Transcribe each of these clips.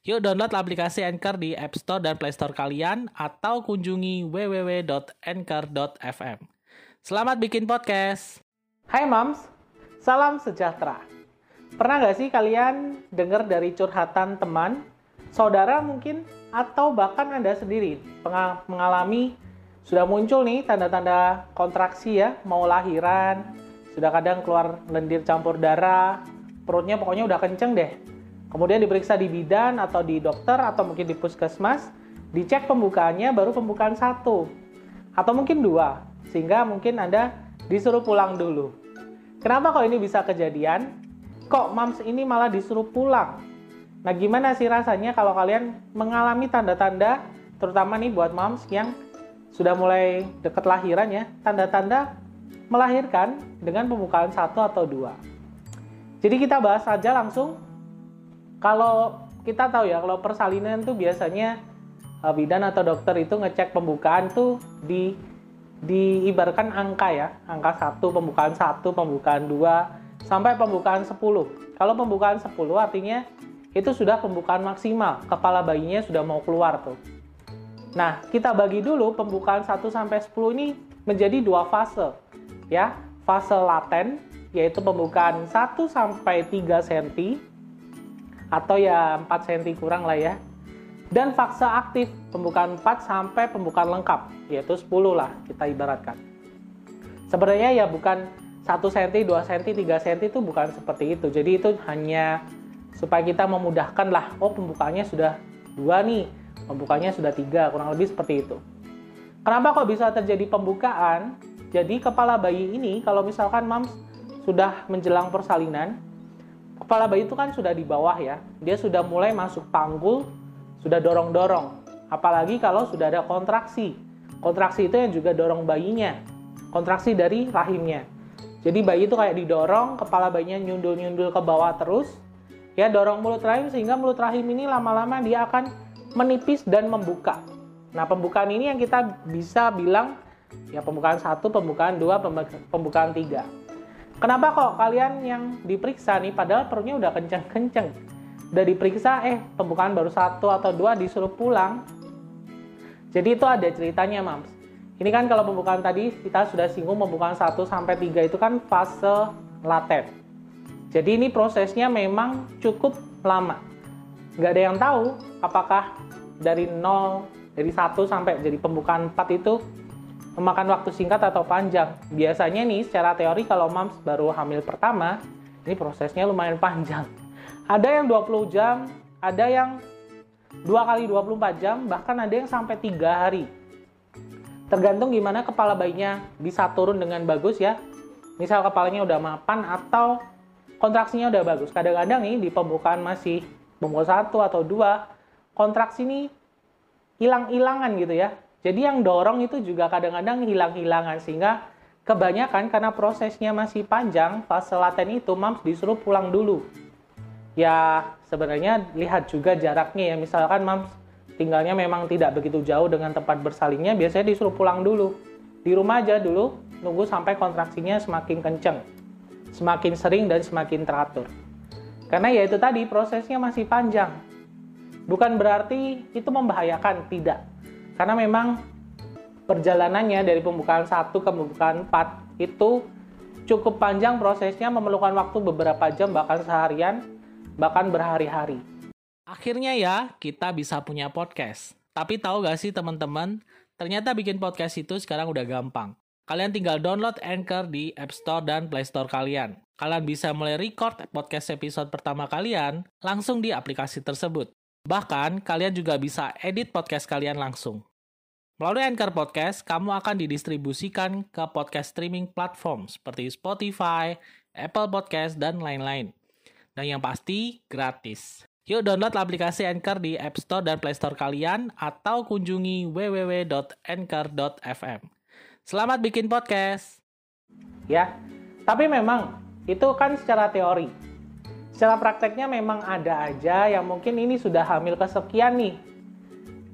Yuk download aplikasi Anchor di App Store dan Play Store kalian atau kunjungi www.anchor.fm. Selamat bikin podcast. Hai Moms, salam sejahtera. Pernah nggak sih kalian dengar dari curhatan teman, saudara mungkin, atau bahkan Anda sendiri mengalami sudah muncul nih tanda-tanda kontraksi ya, mau lahiran, sudah kadang keluar lendir campur darah, perutnya pokoknya udah kenceng deh, Kemudian diperiksa di bidan atau di dokter atau mungkin di puskesmas, dicek pembukaannya baru pembukaan satu atau mungkin dua, sehingga mungkin Anda disuruh pulang dulu. Kenapa kok ini bisa kejadian? Kok mams ini malah disuruh pulang? Nah gimana sih rasanya kalau kalian mengalami tanda-tanda, terutama nih buat mams yang sudah mulai dekat lahiran ya, tanda-tanda melahirkan dengan pembukaan satu atau dua. Jadi kita bahas saja langsung kalau kita tahu ya kalau persalinan tuh biasanya uh, bidan atau dokter itu ngecek pembukaan tuh di diibarkan angka ya angka satu pembukaan satu pembukaan dua sampai pembukaan 10 kalau pembukaan 10 artinya itu sudah pembukaan maksimal kepala bayinya sudah mau keluar tuh. Nah kita bagi dulu pembukaan 1 sampai 10 ini menjadi dua fase ya. Fase laten yaitu pembukaan 1 sampai 3 cm atau ya 4 cm kurang lah ya. Dan fase aktif pembukaan 4 sampai pembukaan lengkap, yaitu 10 lah kita ibaratkan. Sebenarnya ya bukan 1 cm, 2 cm, 3 cm itu bukan seperti itu. Jadi itu hanya supaya kita memudahkan lah, oh pembukaannya sudah dua nih, pembukanya sudah tiga, kurang lebih seperti itu. Kenapa kok bisa terjadi pembukaan? Jadi kepala bayi ini kalau misalkan mams sudah menjelang persalinan, kepala bayi itu kan sudah di bawah ya. Dia sudah mulai masuk panggul, sudah dorong-dorong. Apalagi kalau sudah ada kontraksi. Kontraksi itu yang juga dorong bayinya. Kontraksi dari rahimnya. Jadi bayi itu kayak didorong, kepala bayinya nyundul-nyundul ke bawah terus. Ya, dorong mulut rahim sehingga mulut rahim ini lama-lama dia akan menipis dan membuka. Nah, pembukaan ini yang kita bisa bilang ya pembukaan satu, pembukaan dua, pembukaan tiga. Kenapa kok kalian yang diperiksa nih, padahal perutnya udah kenceng-kenceng. Udah diperiksa, eh pembukaan baru satu atau dua disuruh pulang. Jadi itu ada ceritanya, Mams. Ini kan kalau pembukaan tadi kita sudah singgung pembukaan 1 sampai 3 itu kan fase laten. Jadi ini prosesnya memang cukup lama. Nggak ada yang tahu apakah dari 0, dari 1 sampai jadi pembukaan 4 itu memakan waktu singkat atau panjang. Biasanya nih secara teori kalau moms baru hamil pertama, ini prosesnya lumayan panjang. Ada yang 20 jam, ada yang 2 kali 24 jam, bahkan ada yang sampai 3 hari. Tergantung gimana kepala bayinya bisa turun dengan bagus ya. Misal kepalanya udah mapan atau kontraksinya udah bagus. Kadang-kadang nih di pembukaan masih pembukaan 1 atau 2, kontraksi ini hilang-hilangan gitu ya jadi yang dorong itu juga kadang-kadang hilang-hilangan sehingga kebanyakan karena prosesnya masih panjang, fase laten itu mams disuruh pulang dulu. Ya sebenarnya lihat juga jaraknya ya, misalkan mams tinggalnya memang tidak begitu jauh dengan tempat bersalinnya, biasanya disuruh pulang dulu. Di rumah aja dulu, nunggu sampai kontraksinya semakin kenceng, semakin sering dan semakin teratur. Karena ya itu tadi prosesnya masih panjang. Bukan berarti itu membahayakan, tidak karena memang perjalanannya dari pembukaan 1 ke pembukaan 4 itu cukup panjang prosesnya memerlukan waktu beberapa jam bahkan seharian bahkan berhari-hari. Akhirnya ya kita bisa punya podcast. Tapi tahu gak sih teman-teman, ternyata bikin podcast itu sekarang udah gampang. Kalian tinggal download Anchor di App Store dan Play Store kalian. Kalian bisa mulai record podcast episode pertama kalian langsung di aplikasi tersebut. Bahkan, kalian juga bisa edit podcast kalian langsung. Melalui Anchor Podcast, kamu akan didistribusikan ke podcast streaming platform seperti Spotify, Apple Podcast, dan lain-lain. Dan yang pasti, gratis. Yuk download aplikasi Anchor di App Store dan Play Store kalian atau kunjungi www.anchor.fm. Selamat bikin podcast. Ya, tapi memang itu kan secara teori. Secara prakteknya memang ada aja yang mungkin ini sudah hamil kesekian nih.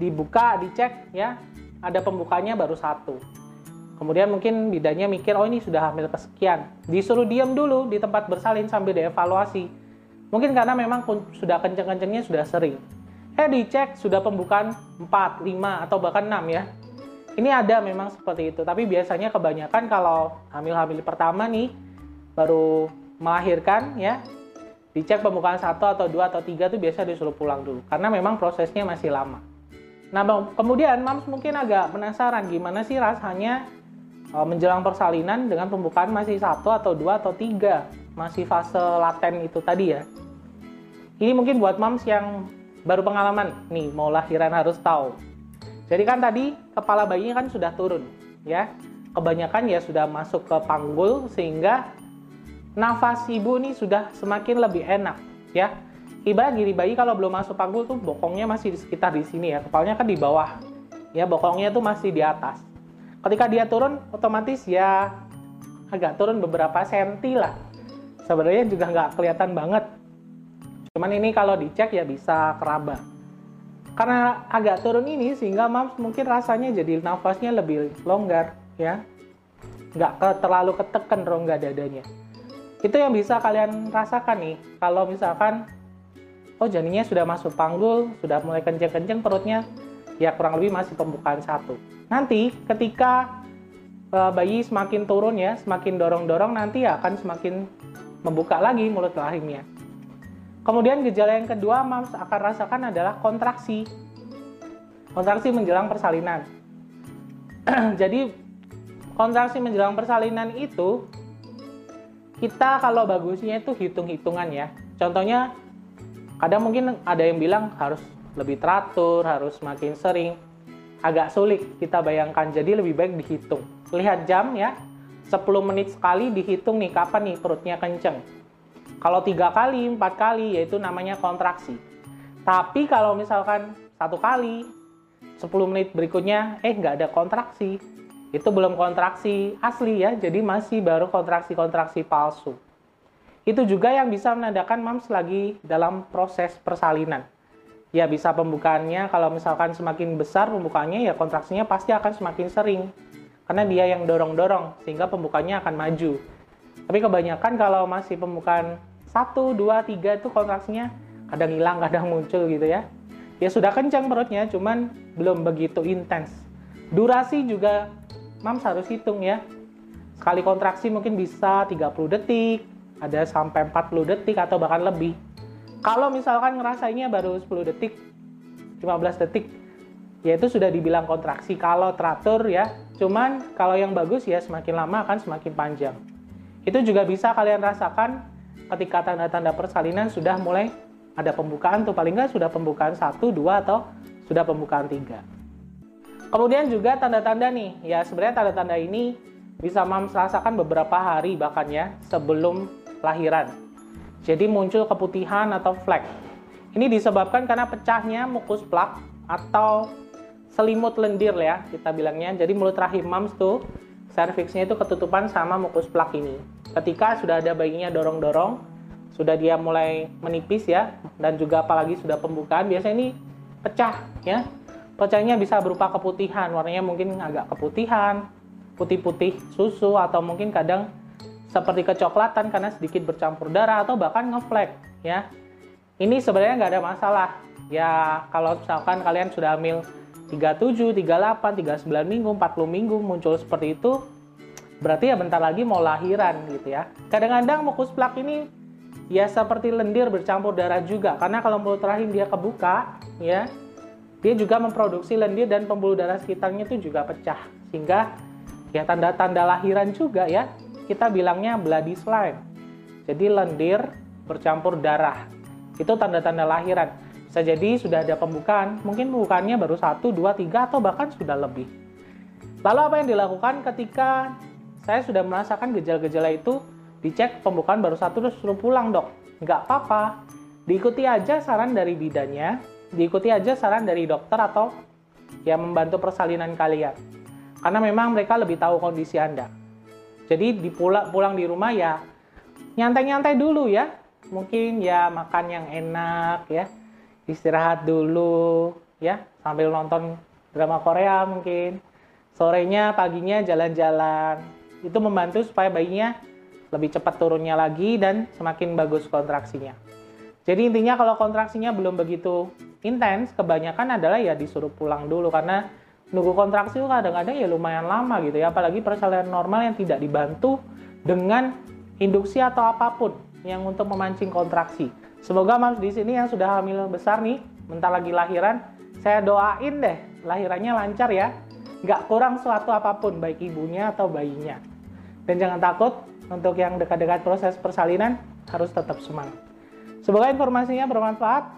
Dibuka, dicek ya, ada pembukanya baru satu. Kemudian mungkin bidanya mikir, oh ini sudah hamil kesekian. Disuruh diam dulu di tempat bersalin sambil dievaluasi Mungkin karena memang sudah kenceng-kencengnya sudah sering. Eh dicek sudah pembukaan 4, 5 atau bahkan 6 ya. Ini ada memang seperti itu, tapi biasanya kebanyakan kalau hamil-hamil pertama nih baru melahirkan ya, dicek pembukaan satu atau dua atau tiga tuh biasa disuruh pulang dulu karena memang prosesnya masih lama. Nah kemudian mams mungkin agak penasaran gimana sih rasanya eh, menjelang persalinan dengan pembukaan masih satu atau dua atau tiga masih fase laten itu tadi ya. Ini mungkin buat moms yang baru pengalaman nih mau lahiran harus tahu. Jadi kan tadi kepala bayinya kan sudah turun ya. Kebanyakan ya sudah masuk ke panggul sehingga nafas ibu nih sudah semakin lebih enak ya. Ibarat gini bayi kalau belum masuk panggul tuh bokongnya masih di sekitar di sini ya. Kepalanya kan di bawah. Ya bokongnya tuh masih di atas. Ketika dia turun otomatis ya agak turun beberapa senti lah sebenarnya juga nggak kelihatan banget cuman ini kalau dicek ya bisa keraba karena agak turun ini sehingga mams mungkin rasanya jadi nafasnya lebih longgar ya nggak ke, terlalu ketekan rongga dadanya itu yang bisa kalian rasakan nih kalau misalkan oh janinnya sudah masuk panggul sudah mulai kenceng-kenceng perutnya ya kurang lebih masih pembukaan satu nanti ketika uh, bayi semakin turun ya semakin dorong-dorong nanti ya akan semakin membuka lagi mulut rahimnya. Kemudian gejala yang kedua mams akan rasakan adalah kontraksi. Kontraksi menjelang persalinan. Jadi kontraksi menjelang persalinan itu kita kalau bagusnya itu hitung-hitungan ya. Contohnya kadang mungkin ada yang bilang harus lebih teratur, harus semakin sering. Agak sulit kita bayangkan, jadi lebih baik dihitung. Lihat jam ya, 10 menit sekali dihitung nih kapan nih perutnya kenceng. Kalau tiga kali, empat kali, yaitu namanya kontraksi. Tapi kalau misalkan satu kali, 10 menit berikutnya, eh nggak ada kontraksi. Itu belum kontraksi asli ya, jadi masih baru kontraksi-kontraksi palsu. Itu juga yang bisa menandakan mams lagi dalam proses persalinan. Ya bisa pembukaannya, kalau misalkan semakin besar pembukaannya, ya kontraksinya pasti akan semakin sering karena dia yang dorong-dorong sehingga pembukanya akan maju. Tapi kebanyakan kalau masih pembukaan 1, 2, 3 itu kontraksinya kadang hilang, kadang muncul gitu ya. Ya sudah kencang perutnya, cuman belum begitu intens. Durasi juga mams harus hitung ya. Sekali kontraksi mungkin bisa 30 detik, ada sampai 40 detik atau bahkan lebih. Kalau misalkan ngerasainnya baru 10 detik, 15 detik, ya itu sudah dibilang kontraksi kalau teratur ya. Cuman kalau yang bagus ya semakin lama akan semakin panjang. Itu juga bisa kalian rasakan ketika tanda-tanda persalinan sudah mulai ada pembukaan tuh paling nggak sudah pembukaan satu dua atau sudah pembukaan tiga. Kemudian juga tanda-tanda nih, ya sebenarnya tanda-tanda ini bisa mams rasakan beberapa hari bahkan ya sebelum lahiran. Jadi muncul keputihan atau flek. Ini disebabkan karena pecahnya mukus plak atau selimut lendir ya kita bilangnya. Jadi mulut rahim mams tuh serviksnya itu ketutupan sama mukus plak ini. Ketika sudah ada bayinya dorong-dorong, sudah dia mulai menipis ya, dan juga apalagi sudah pembukaan, biasanya ini pecah ya. Pecahnya bisa berupa keputihan, warnanya mungkin agak keputihan, putih-putih susu atau mungkin kadang seperti kecoklatan karena sedikit bercampur darah atau bahkan ngeflek ya. Ini sebenarnya nggak ada masalah. Ya kalau misalkan kalian sudah hamil 37, 38, 39 minggu, 40 minggu muncul seperti itu, berarti ya bentar lagi mau lahiran gitu ya. Kadang-kadang mukus plak ini ya seperti lendir bercampur darah juga, karena kalau mulut rahim dia kebuka, ya, dia juga memproduksi lendir dan pembuluh darah sekitarnya itu juga pecah, sehingga ya tanda-tanda lahiran juga ya, kita bilangnya bloody slime. Jadi lendir bercampur darah, itu tanda-tanda lahiran. Bisa jadi sudah ada pembukaan, mungkin pembukaannya baru satu, dua, tiga, atau bahkan sudah lebih. Lalu apa yang dilakukan ketika saya sudah merasakan gejala-gejala itu, dicek pembukaan baru satu terus suruh pulang dok. Nggak apa-apa, diikuti aja saran dari bidannya, diikuti aja saran dari dokter atau yang membantu persalinan kalian. Karena memang mereka lebih tahu kondisi Anda. Jadi di pulang, pulang di rumah ya nyantai-nyantai dulu ya. Mungkin ya makan yang enak ya. Istirahat dulu ya sambil nonton drama Korea mungkin. Sorenya, paginya jalan-jalan. Itu membantu supaya bayinya lebih cepat turunnya lagi dan semakin bagus kontraksinya. Jadi intinya kalau kontraksinya belum begitu intens, kebanyakan adalah ya disuruh pulang dulu karena nunggu kontraksi itu kadang-kadang ya lumayan lama gitu ya, apalagi persalinan normal yang tidak dibantu dengan induksi atau apa pun yang untuk memancing kontraksi. Semoga mas di sini yang sudah hamil besar nih, bentar lagi lahiran, saya doain deh lahirannya lancar ya, nggak kurang suatu apa pun baik ibunya atau bayinya. Dan jangan takut untuk yang dekat-dekat proses persalinan harus tetap semangat. Semoga informasinya bermanfaat.